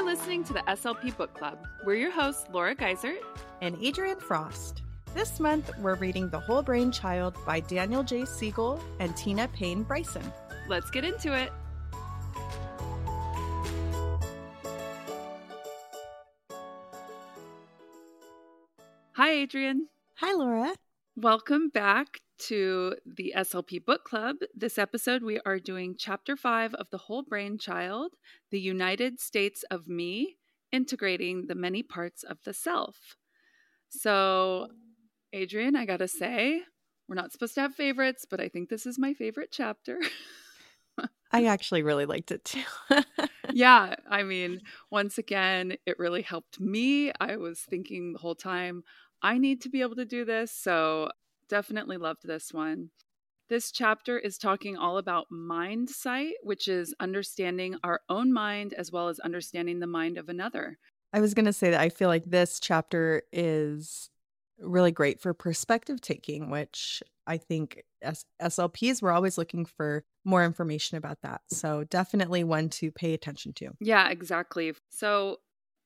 You're listening to the SLP Book Club. We're your hosts, Laura Geisert and Adrianne Frost. This month, we're reading The Whole Brain Child by Daniel J. Siegel and Tina Payne Bryson. Let's get into it. Hi, Adrianne. Hi, Laura. Welcome back to the SLP Book Club. This episode, we are doing Chapter 5 of The Whole Brain Child The United States of Me, integrating the many parts of the self. So, Adrianne, I gotta say, we're not supposed to have favorites, but I think this is my favorite chapter. I actually really liked it too. yeah, I mean, once again, it really helped me. I was thinking the whole time, I need to be able to do this. So definitely loved this one. This chapter is talking all about mind sight, which is understanding our own mind as well as understanding the mind of another. I was going to say that I feel like this chapter is really great for perspective taking, which I think as SLPs, we're always looking for more information about that. So, definitely one to pay attention to. Yeah, exactly. So,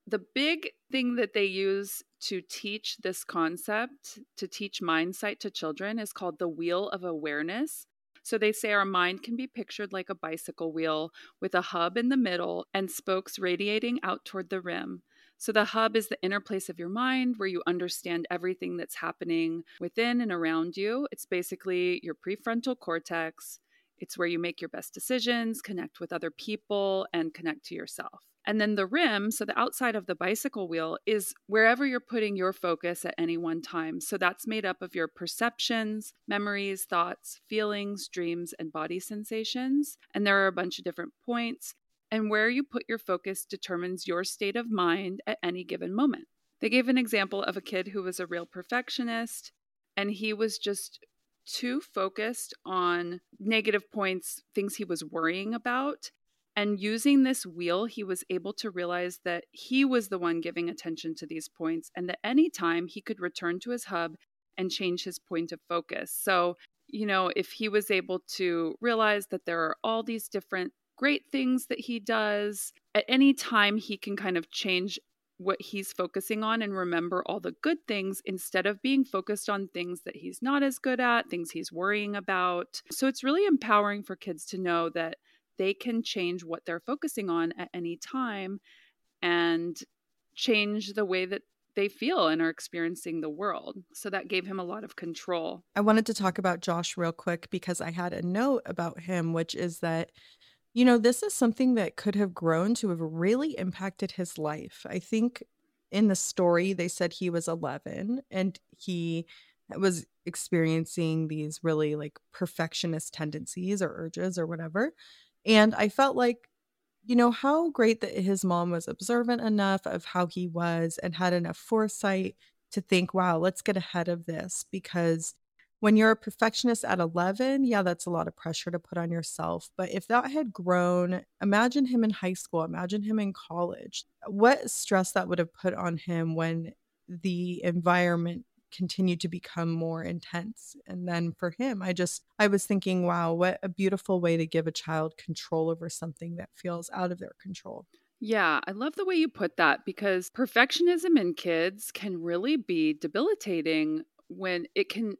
the big thing that they use to teach this concept, to teach mind sight to children, is called the wheel of awareness. So they say our mind can be pictured like a bicycle wheel with a hub in the middle and spokes radiating out toward the rim. So the hub is the inner place of your mind where you understand everything that's happening within and around you. It's basically your prefrontal cortex. It's where you make your best decisions, connect with other people, and connect to yourself. And then the rim, so the outside of the bicycle wheel, is wherever you're putting your focus at any one time. So that's made up of your perceptions, memories, thoughts, feelings, dreams, and body sensations. And there are a bunch of different points. And where you put your focus determines your state of mind at any given moment. They gave an example of a kid who was a real perfectionist, and he was just too focused on negative points, things he was worrying about, and using this wheel, he was able to realize that he was the one giving attention to these points and that any time he could return to his hub and change his point of focus. So, you know, if he was able to realize that there are all these different great things that he does, at any time he can kind of change what he's focusing on and remember all the good things instead of being focused on things that he's not as good at, things he's worrying about. So it's really empowering for kids to know that they can change what they're focusing on at any time and change the way that they feel and are experiencing the world. So that gave him a lot of control. I wanted to talk about Josh real quick because I had a note about him, which is that, you know, this is something that could have grown to have really impacted his life. I think in the story, they said he was 11 and he was experiencing these really like perfectionist tendencies or urges or whatever. And I felt like, you know, how great that his mom was observant enough of how he was and had enough foresight to think, wow, let's get ahead of this. Because when you're a perfectionist at 11, yeah, that's a lot of pressure to put on yourself. But if that had grown, imagine him in high school, imagine him in college. What stress that would have put on him when the environment continued to become more intense. And then for him, I just, I was thinking, wow, what a beautiful way to give a child control over something that feels out of their control. Yeah, I love the way you put that because perfectionism in kids can really be debilitating when it can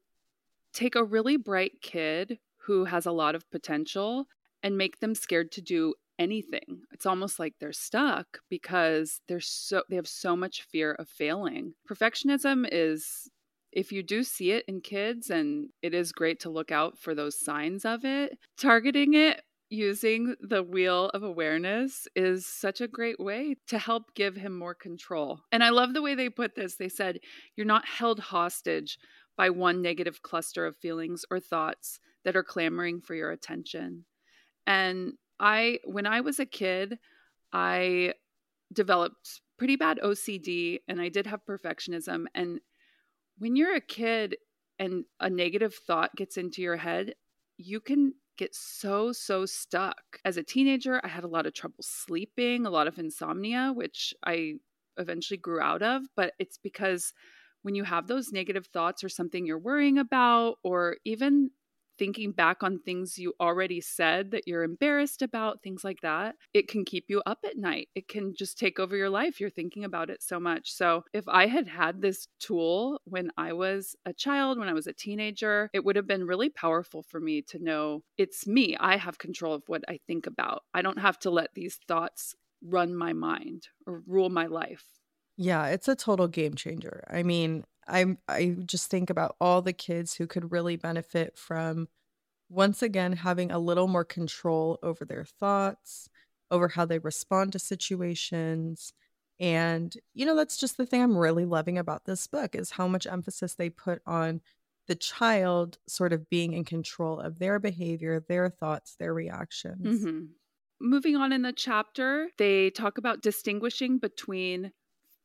take a really bright kid who has a lot of potential and make them scared to do anything. It's almost like they're stuck because they're so they have so much fear of failing. Perfectionism is if you do see it in kids, and it is great to look out for those signs of it, targeting it using the wheel of awareness is such a great way to help give him more control. And I love the way they put this. They said, You're not held hostage by one negative cluster of feelings or thoughts that are clamoring for your attention. And I, when I was a kid, I developed pretty bad OCD and I did have perfectionism. And when you're a kid and a negative thought gets into your head, you can get so, so stuck. As a teenager, I had a lot of trouble sleeping, a lot of insomnia, which I eventually grew out of. But it's because when you have those negative thoughts or something you're worrying about, or even thinking back on things you already said that you're embarrassed about, things like that, it can keep you up at night. It can just take over your life. You're thinking about it so much. So, if I had had this tool when I was a child, when I was a teenager, it would have been really powerful for me to know it's me. I have control of what I think about. I don't have to let these thoughts run my mind or rule my life. Yeah, it's a total game changer. I mean, I I just think about all the kids who could really benefit from once again having a little more control over their thoughts, over how they respond to situations. And you know, that's just the thing I'm really loving about this book is how much emphasis they put on the child sort of being in control of their behavior, their thoughts, their reactions. Mm-hmm. Moving on in the chapter, they talk about distinguishing between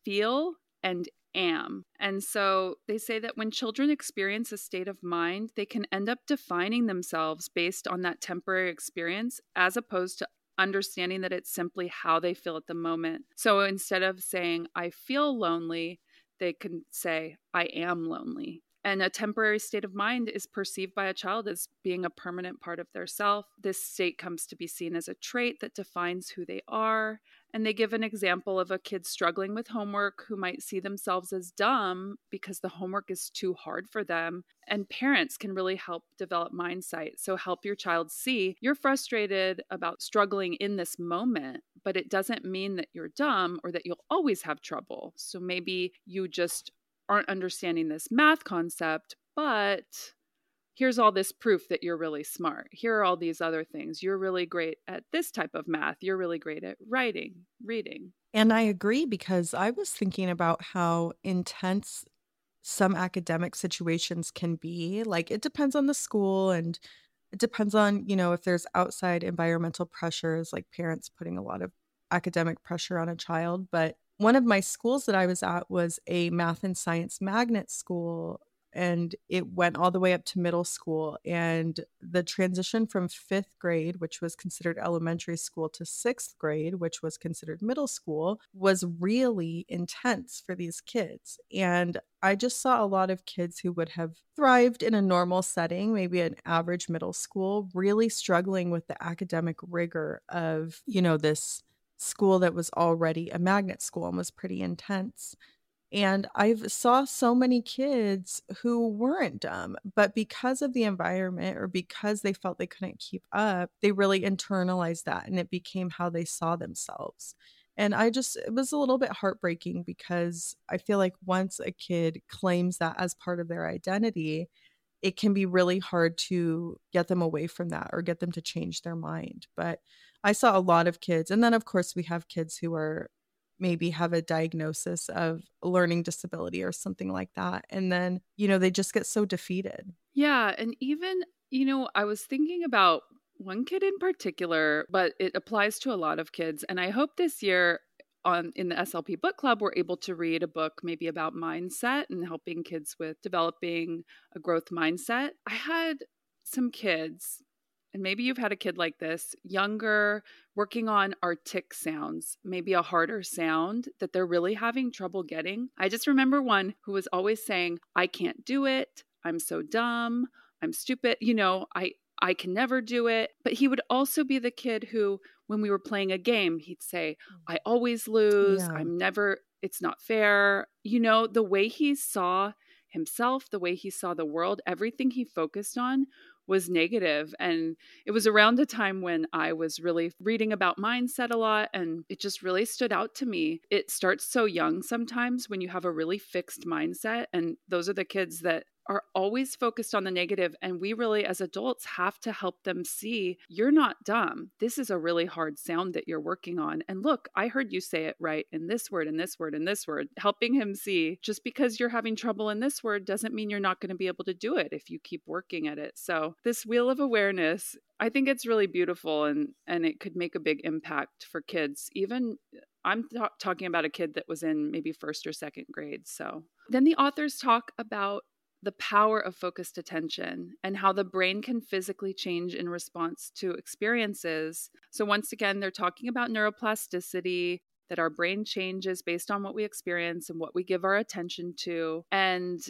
feel and am. And so they say that when children experience a state of mind, they can end up defining themselves based on that temporary experience as opposed to understanding that it's simply how they feel at the moment. So instead of saying, I feel lonely, they can say, I am lonely. And a temporary state of mind is perceived by a child as being a permanent part of their self. This state comes to be seen as a trait that defines who they are. And they give an example of a kid struggling with homework who might see themselves as dumb because the homework is too hard for them. And parents can really help develop mindsight. So help your child see you're frustrated about struggling in this moment, but it doesn't mean that you're dumb or that you'll always have trouble. So maybe you just aren't understanding this math concept, but here's all this proof that you're really smart. Here are all these other things. You're really great at this type of math. You're really great at writing, reading. And I agree because I was thinking about how intense some academic situations can be. Like it depends on the school and it depends on, you know, if there's outside environmental pressures, like parents putting a lot of academic pressure on a child. But one of my schools that I was at was a math and science magnet school and it went all the way up to middle school. And the transition from fifth grade, which was considered elementary school, to sixth grade, which was considered middle school, was really intense for these kids. And I just saw a lot of kids who would have thrived in a normal setting, maybe an average middle school, really struggling with the academic rigor of, you know, this school that was already a magnet school and was pretty intense. And I've saw so many kids who weren't dumb, but because of the environment or because they felt they couldn't keep up, they really internalized that and it became how they saw themselves. And I just, it was a little bit heartbreaking because I feel like once a kid claims that as part of their identity, it can be really hard to get them away from that or get them to change their mind. But I saw a lot of kids. And then, of course, we have kids who are maybe have a diagnosis of learning disability or something like that. And then, you know, they just get so defeated. Yeah. And even, you know, I was thinking about one kid in particular, but it applies to a lot of kids. And I hope this year on in the SLP book club we're able to read a book maybe about mindset and helping kids with developing a growth mindset. I had some kids and maybe you've had a kid like this, younger, working on artic sounds, maybe a harder sound that they're really having trouble getting. I just remember one who was always saying, I can't do it. I'm so dumb. I'm stupid. You know, I, I can never do it. But he would also be the kid who, when we were playing a game, he'd say, mm. I always lose. Yeah. I'm never, it's not fair. You know, the way he saw himself, the way he saw the world, everything he focused on was negative and it was around a time when i was really reading about mindset a lot and it just really stood out to me it starts so young sometimes when you have a really fixed mindset and those are the kids that are always focused on the negative and we really as adults have to help them see you're not dumb. This is a really hard sound that you're working on. And look i heard you say it right in this word and this word and this word. Helping him see just because you're having trouble in this word doesn't mean you're not going to be able to do it if you keep working at it. So this wheel of awareness i think it's really beautiful and and it could make a big impact for kids. Even I'm talking about a kid that was in maybe first or second grade. So. Then the authors talk about the power of focused attention and how the brain can physically change in response to experiences. So, once again, they're talking about neuroplasticity, that our brain changes based on what we experience and what we give our attention to. And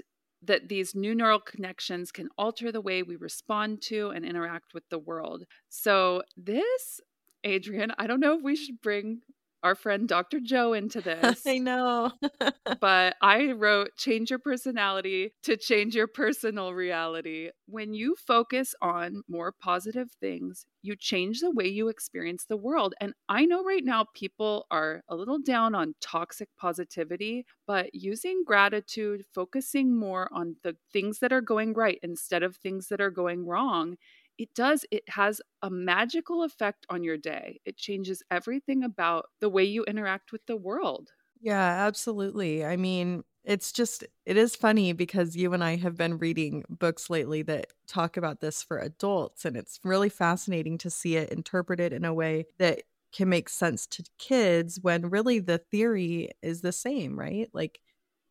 that these new neural connections can alter the way we respond to and interact with the world. So, this, Adrianne, I don't know if we should bring our friend Dr. Joe into this. I know. but I wrote change your personality to change your personal reality. When you focus on more positive things, you change the way you experience the world. And I know right now people are a little down on toxic positivity, but using gratitude, focusing more on the things that are going right instead of things that are going wrong it does it has a magical effect on your day. It changes everything about the way you interact with the world. Yeah absolutely. I mean it's just it is funny because you and i have been reading books lately that talk about this for adults and it's really fascinating to see it interpreted in a way that can make sense to kids when really the theory is the same right? Like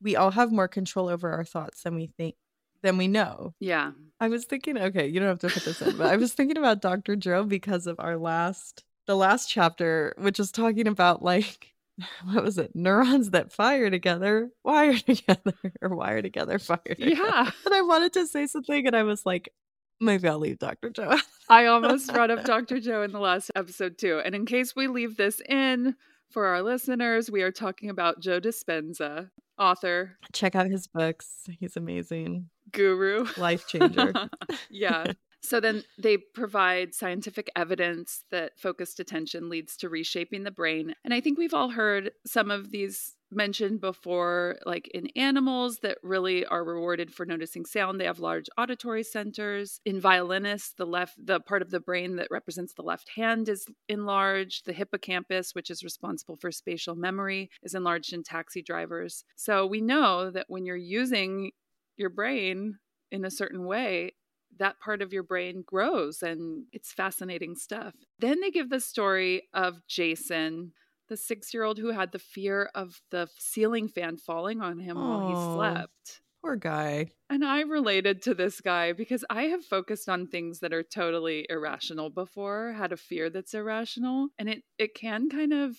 we all have more control over our thoughts than we think than we know. Yeah. I was thinking, okay, you don't have to put this in, but I was thinking about Dr. Joe because of our last, the last chapter, which is talking about like, what was it? Neurons that fire together, wire together, or wire together, fire together. Yeah. And I wanted to say something, and I was like, maybe I'll leave Dr. Joe. I almost brought up Dr. Joe in the last episode too. And in case we leave this in, for our listeners, we are talking about Joe Dispenza, author. Check out his books. He's amazing. Guru. Life changer. yeah. So then they provide scientific evidence that focused attention leads to reshaping the brain. And I think we've all heard some of these mentioned before like in animals that really are rewarded for noticing sound they have large auditory centers in violinists the left the part of the brain that represents the left hand is enlarged the hippocampus which is responsible for spatial memory is enlarged in taxi drivers so we know that when you're using your brain in a certain way that part of your brain grows and it's fascinating stuff. Then they give the story of Jason, the six year old who had the fear of the ceiling fan falling on him Aww, while he slept. Poor guy. And I related to this guy because I have focused on things that are totally irrational before, had a fear that's irrational, and it it can kind of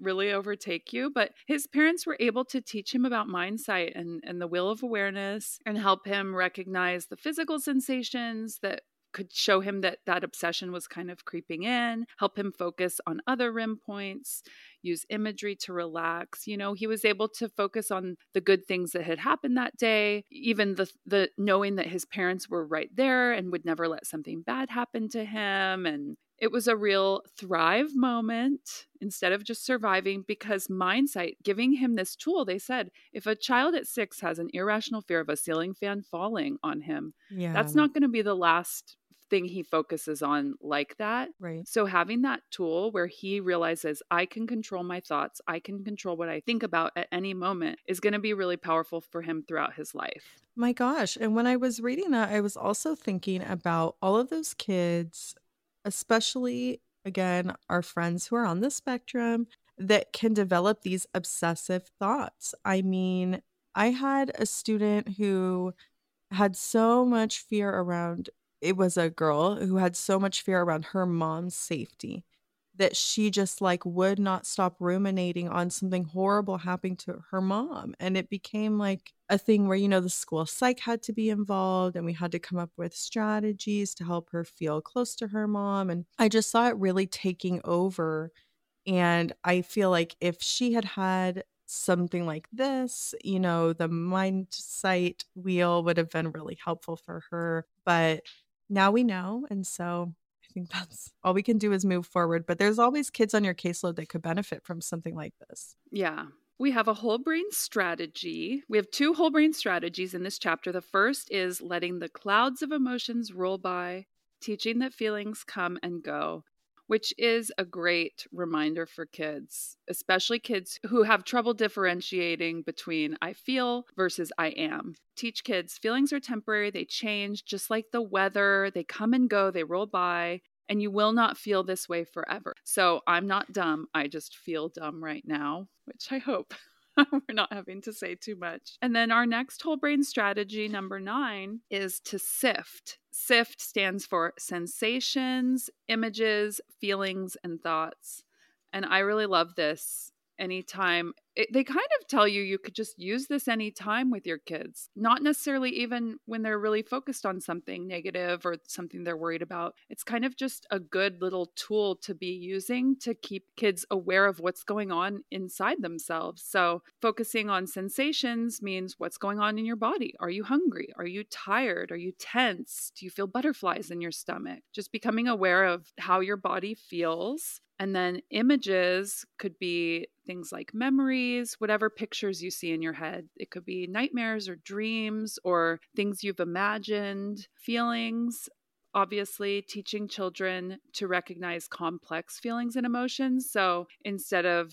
really overtake you. But his parents were able to teach him about mindsight and, and the wheel of awareness and help him recognize the physical sensations that could show him that that obsession was kind of creeping in, help him focus on other rim points, use imagery to relax. You know, he was able to focus on the good things that had happened that day, even the the knowing that his parents were right there and would never let something bad happen to him and it was a real thrive moment instead of just surviving because mindsight, giving him this tool, they said if a child at six has an irrational fear of a ceiling fan falling on him, yeah. that's not going to be the last thing he focuses on like that. Right. So having that tool where he realizes I can control my thoughts, I can control what I think about at any moment is going to be really powerful for him throughout his life. My gosh. And when I was reading that, I was also thinking about all of those kids especially again, our friends who are on the spectrum that can develop these obsessive thoughts. I mean, I had a student who had so much fear around it was a girl who had so much fear around her mom's safety that she just like would not stop ruminating on something horrible happening to her mom and it became like a thing where you know the school psych had to be involved and we had to come up with strategies to help her feel close to her mom and i just saw it really taking over and i feel like if she had had something like this you know the mind sight wheel would have been really helpful for her but now we know and so think that's all we can do is move forward. But there's always kids on your caseload that could benefit from something like this. Yeah. We have a whole brain strategy. We have two whole brain strategies in this chapter. The first is letting the clouds of emotions roll by, teaching that feelings come and go which is a great reminder for kids, especially kids who have trouble differentiating between I feel versus I am. Teach kids feelings are temporary, they change just like the weather, they come and go, they roll by. And you will not feel this way forever. So I'm not dumb. I just feel dumb right now, which I hope we're not having to say too much. And then our next whole brain strategy, number nine, is to sift. SIFT stands for sensations, images, feelings, and thoughts. And I really love this anytime it, they kind of tell you you could just use this anytime with your kids, not necessarily even when they're really focused on something negative or something they're worried about. It's kind of just a good little tool to be using to keep kids aware of what's going on inside themselves. So, focusing on sensations means what's going on in your body. Are you hungry? Are you tired? Are you tense? Do you feel butterflies in your stomach? Just becoming aware of how your body feels and then images could be things like memories, whatever pictures you see in your head. It could be nightmares or dreams or things you've imagined, feelings. Obviously, teaching children to recognize complex feelings and emotions. So instead of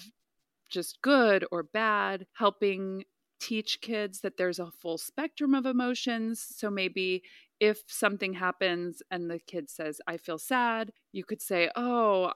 just good or bad, helping teach kids that there's a full spectrum of emotions. So maybe if something happens and the kid says, I feel sad, you could say, Oh,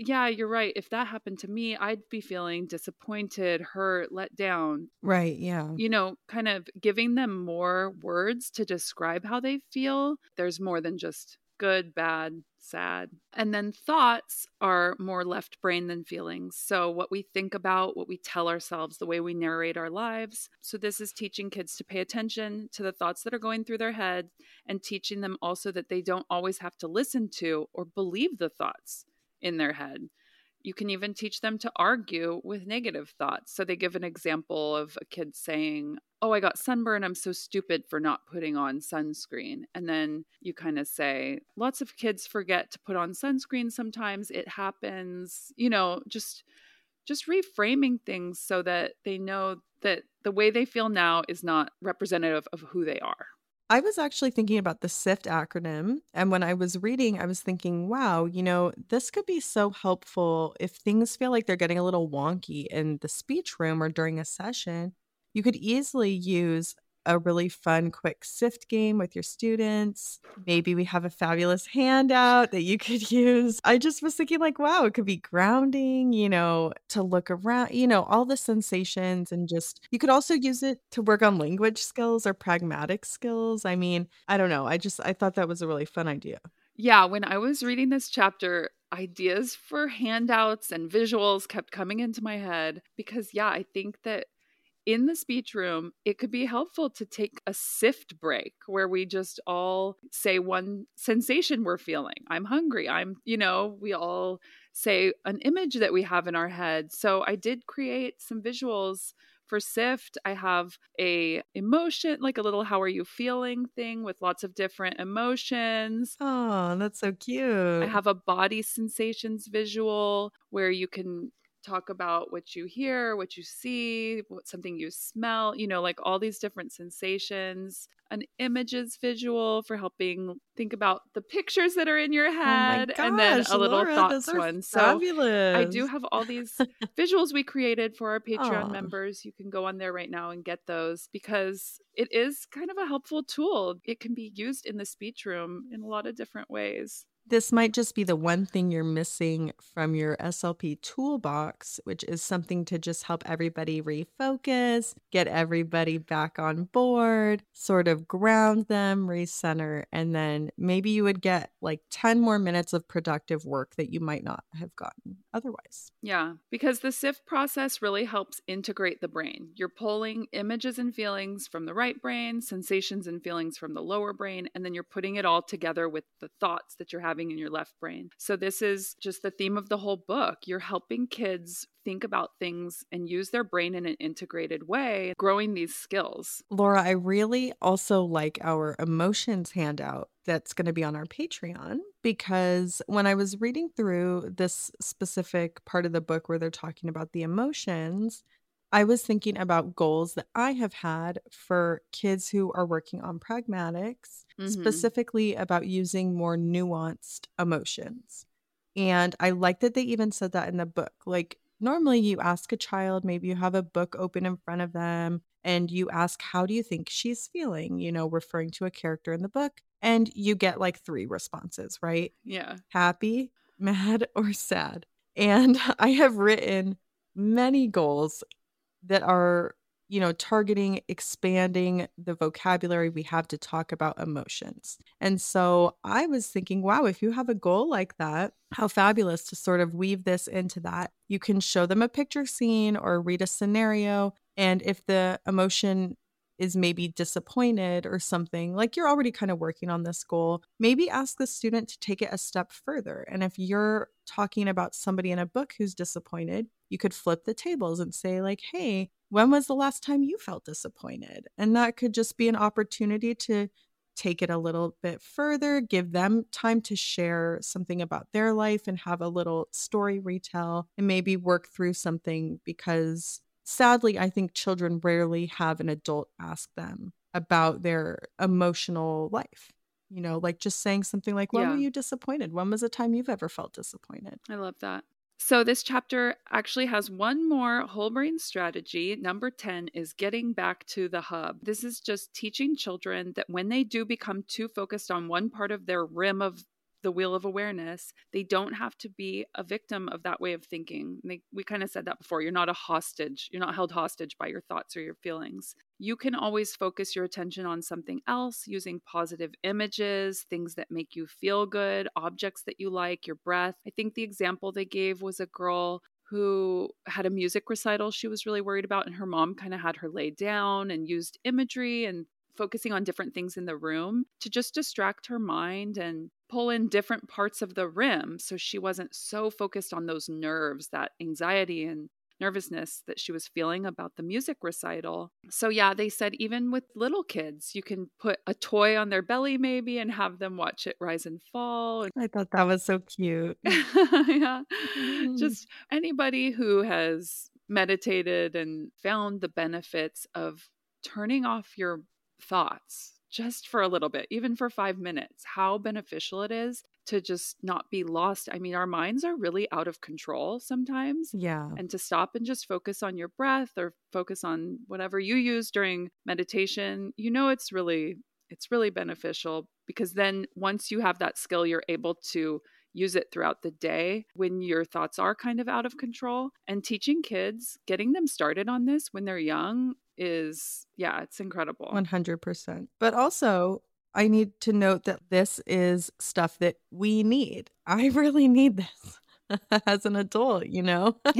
yeah, you're right. If that happened to me, I'd be feeling disappointed, hurt, let down. Right. Yeah. You know, kind of giving them more words to describe how they feel. There's more than just good, bad, sad. And then thoughts are more left brain than feelings. So, what we think about, what we tell ourselves, the way we narrate our lives. So, this is teaching kids to pay attention to the thoughts that are going through their head and teaching them also that they don't always have to listen to or believe the thoughts in their head. You can even teach them to argue with negative thoughts. So they give an example of a kid saying, Oh, I got sunburn. I'm so stupid for not putting on sunscreen. And then you kind of say, Lots of kids forget to put on sunscreen sometimes. It happens. You know, just just reframing things so that they know that the way they feel now is not representative of who they are. I was actually thinking about the SIFT acronym. And when I was reading, I was thinking, wow, you know, this could be so helpful if things feel like they're getting a little wonky in the speech room or during a session. You could easily use a really fun, quick SIFT game with your students. Maybe we have a fabulous handout that you could use. I just was thinking, like, wow, it could be grounding, you know, to look around, you know, all the sensations and just, you could also use it to work on language skills or pragmatic skills. I mean, I don't know. I just, I thought that was a really fun idea. Yeah, when I was reading this chapter, ideas for handouts and visuals kept coming into my head because, yeah, I think that in the speech room, it could be helpful to take a sift break where we just all say one sensation we're feeling. I'm hungry. I'm, you know, we all say an image that we have in our head. So I did create some visuals for sift i have a emotion like a little how are you feeling thing with lots of different emotions oh that's so cute i have a body sensations visual where you can talk about what you hear, what you see, what something you smell, you know, like all these different sensations. An images visual for helping think about the pictures that are in your oh head, oh gosh, and then a little Laura, thoughts one. Fabulous. So I do have all these visuals we created for our Patreon Aww. members. You can go on there right now and get those because it is kind of a helpful tool. It can be used in the speech room in a lot of different ways. This might just be the one thing you're missing from your SLP toolbox, which is something to just help everybody refocus, get everybody back on board, sort of ground them, recenter, and then maybe you would get like 10 more minutes of productive work that you might not have gotten otherwise. Yeah, because the SIFT process really helps integrate the brain. You're pulling images and feelings from the right brain, sensations and feelings from the lower brain, and then you're putting it all together with the thoughts that you're having having in your left brain. So, this is just the theme of the whole book. You're helping kids think about things and use their brain in an integrated way, growing these skills. Laura, I really also like our emotions handout that's going to be on our Patreon because when I was reading through this specific part of the book where they're talking about the emotions, I was thinking about goals that I have had for kids who are working on pragmatics, mm-hmm. specifically about using more nuanced emotions. And I like that they even said that in the book. Like, normally you ask a child, maybe you have a book open in front of them, and you ask, How do you think she's feeling? You know, referring to a character in the book. And you get like three responses, right? Yeah. Happy, mad, or sad. And I have written many goals that are you know, targeting, expanding the vocabulary we have to talk about emotions. And so I was thinking, wow, if you have a goal like that, how fabulous to sort of weave this into that. You can show them a picture scene or read a scenario. And if the emotion is maybe disappointed or something, like you're already kind of working on this goal, maybe ask the student to take it a step further. And if you're talking about somebody in a book who's disappointed, you could flip the tables and say, like, hey, when was the last time you felt disappointed? And that could just be an opportunity to take it a little bit further, give them time to share something about their life and have a little story retell and maybe work through something because sadly, I think children rarely have an adult ask them about their emotional life. You know, like just saying something like, When yeah. were you disappointed? When was the time you've ever felt disappointed? I love that. So, this chapter actually has one more whole brain strategy. Number 10 is getting back to the hub. This is just teaching children that when they do become too focused on one part of their rim of the wheel of awareness. They don't have to be a victim of that way of thinking. They, we kind of said that before. You're not a hostage. You're not held hostage by your thoughts or your feelings. You can always focus your attention on something else using positive images, things that make you feel good, objects that you like, your breath. I think the example they gave was a girl who had a music recital she was really worried about, and her mom kind of had her lay down and used imagery and focusing on different things in the room to just distract her mind and pull in different parts of the rim so she wasn't so focused on those nerves, that anxiety and nervousness that she was feeling about the music recital. So, yeah, they said even with little kids, you can put a toy on their belly maybe and have them watch it rise and fall. I thought that was so cute. yeah. Mm-hmm. Just anybody who has meditated and found the benefits of turning off your thoughts just for a little bit, even for five minutes, how beneficial it is to just not be lost. I mean, our minds are really out of control sometimes. Yeah. And to stop and just focus on your breath or focus on whatever you use during meditation, you know, it's really, it's really beneficial because then once you have that skill, you're able to use it throughout the day when your thoughts are kind of out of control. And teaching kids, getting them started on this when they're young is yeah, it's incredible. 100%. But also, I need to note that this is stuff that we need. I really need this as an adult, you know?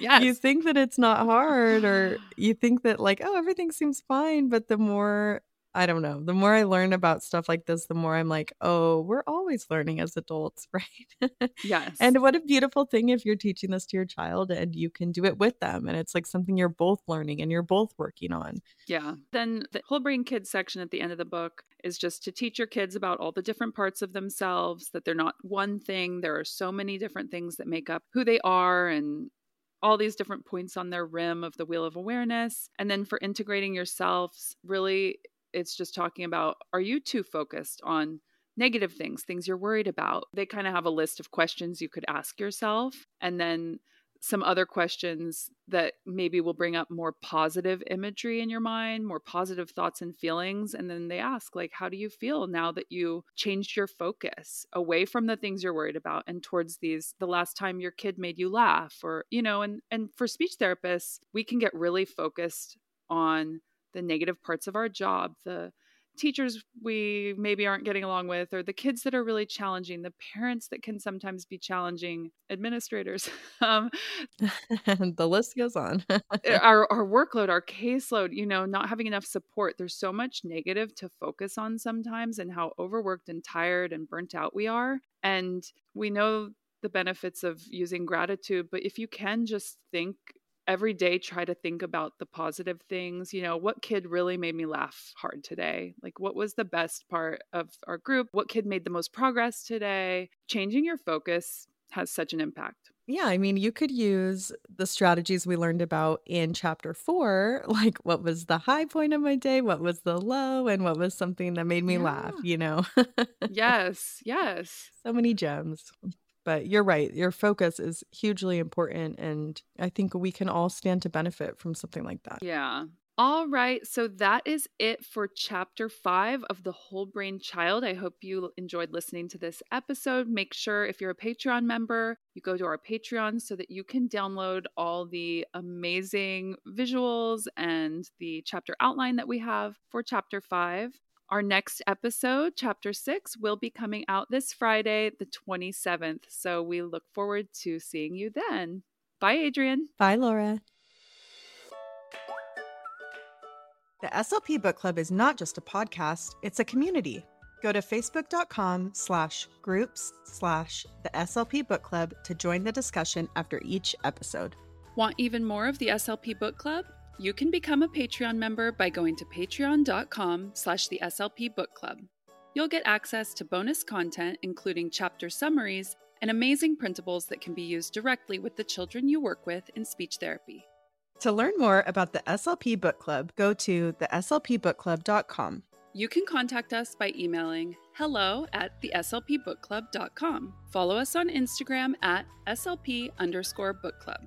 yes. You think that it's not hard, or you think that, like, oh, everything seems fine. But the more I don't know. The more I learn about stuff like this, the more I'm like, oh, we're always learning as adults, right? Yes. and what a beautiful thing if you're teaching this to your child and you can do it with them. And it's like something you're both learning and you're both working on. Yeah. Then the whole brain kids section at the end of the book is just to teach your kids about all the different parts of themselves, that they're not one thing. There are so many different things that make up who they are and all these different points on their rim of the wheel of awareness. And then for integrating yourselves, really it's just talking about are you too focused on negative things, things you're worried about? They kind of have a list of questions you could ask yourself and then some other questions that maybe will bring up more positive imagery in your mind, more positive thoughts and feelings. And then they ask, like, how do you feel now that you changed your focus away from the things you're worried about and towards these the last time your kid made you laugh or, you know, and and for speech therapists, we can get really focused on the negative parts of our job, the teachers we maybe aren't getting along with, or the kids that are really challenging, the parents that can sometimes be challenging, administrators. um, the list goes on. Eh, our, our workload, our caseload, you know, not having enough support. There's so much negative to focus on sometimes, and how overworked and tired and burnt out we are. And we know the benefits of using gratitude, but if you can just think every day try to think about the positive things. You know, what kid really made me laugh hard today? Like, what was the best part of our group? What kid made the most progress today? Changing your focus has such an impact. Yeah, I mean, you could use the strategies we learned about in chapter four, like what was the high point of my day, what was the low, and what was something that made me yeah. laugh, you know? yes, yes. So many gems. But you're right. Your focus is hugely important. And I think we can all stand to benefit from something like that. Yeah. All right, so that is it for chapter five of The Whole Brain Child. I hope you enjoyed listening to this episode. Make sure, if you're a Patreon member, you go to our Patreon so that you can download all the amazing visuals and the chapter outline that we have for chapter five. Our next episode, chapter six, will be coming out this Friday, the 27th. So we look forward to seeing you then. Bye, Adrianne. Bye, Laura. The SLP Book Club is not just a podcast, it's a community. Go to facebook.com slash groups slash the SLP Book Club to join the discussion after each episode. Want even more of the SLP Book Club? You can become a Patreon member by going to patreon.com slash the SLP Book Club. You'll get access to bonus content, including chapter summaries and amazing printables that can be used directly with the children you work with in speech therapy. To learn more about the SLP Book Club, go to theslpbookclub.com. You can contact us by emailing hello at theslpbookclub.com. Follow us on Instagram at slp underscore book club.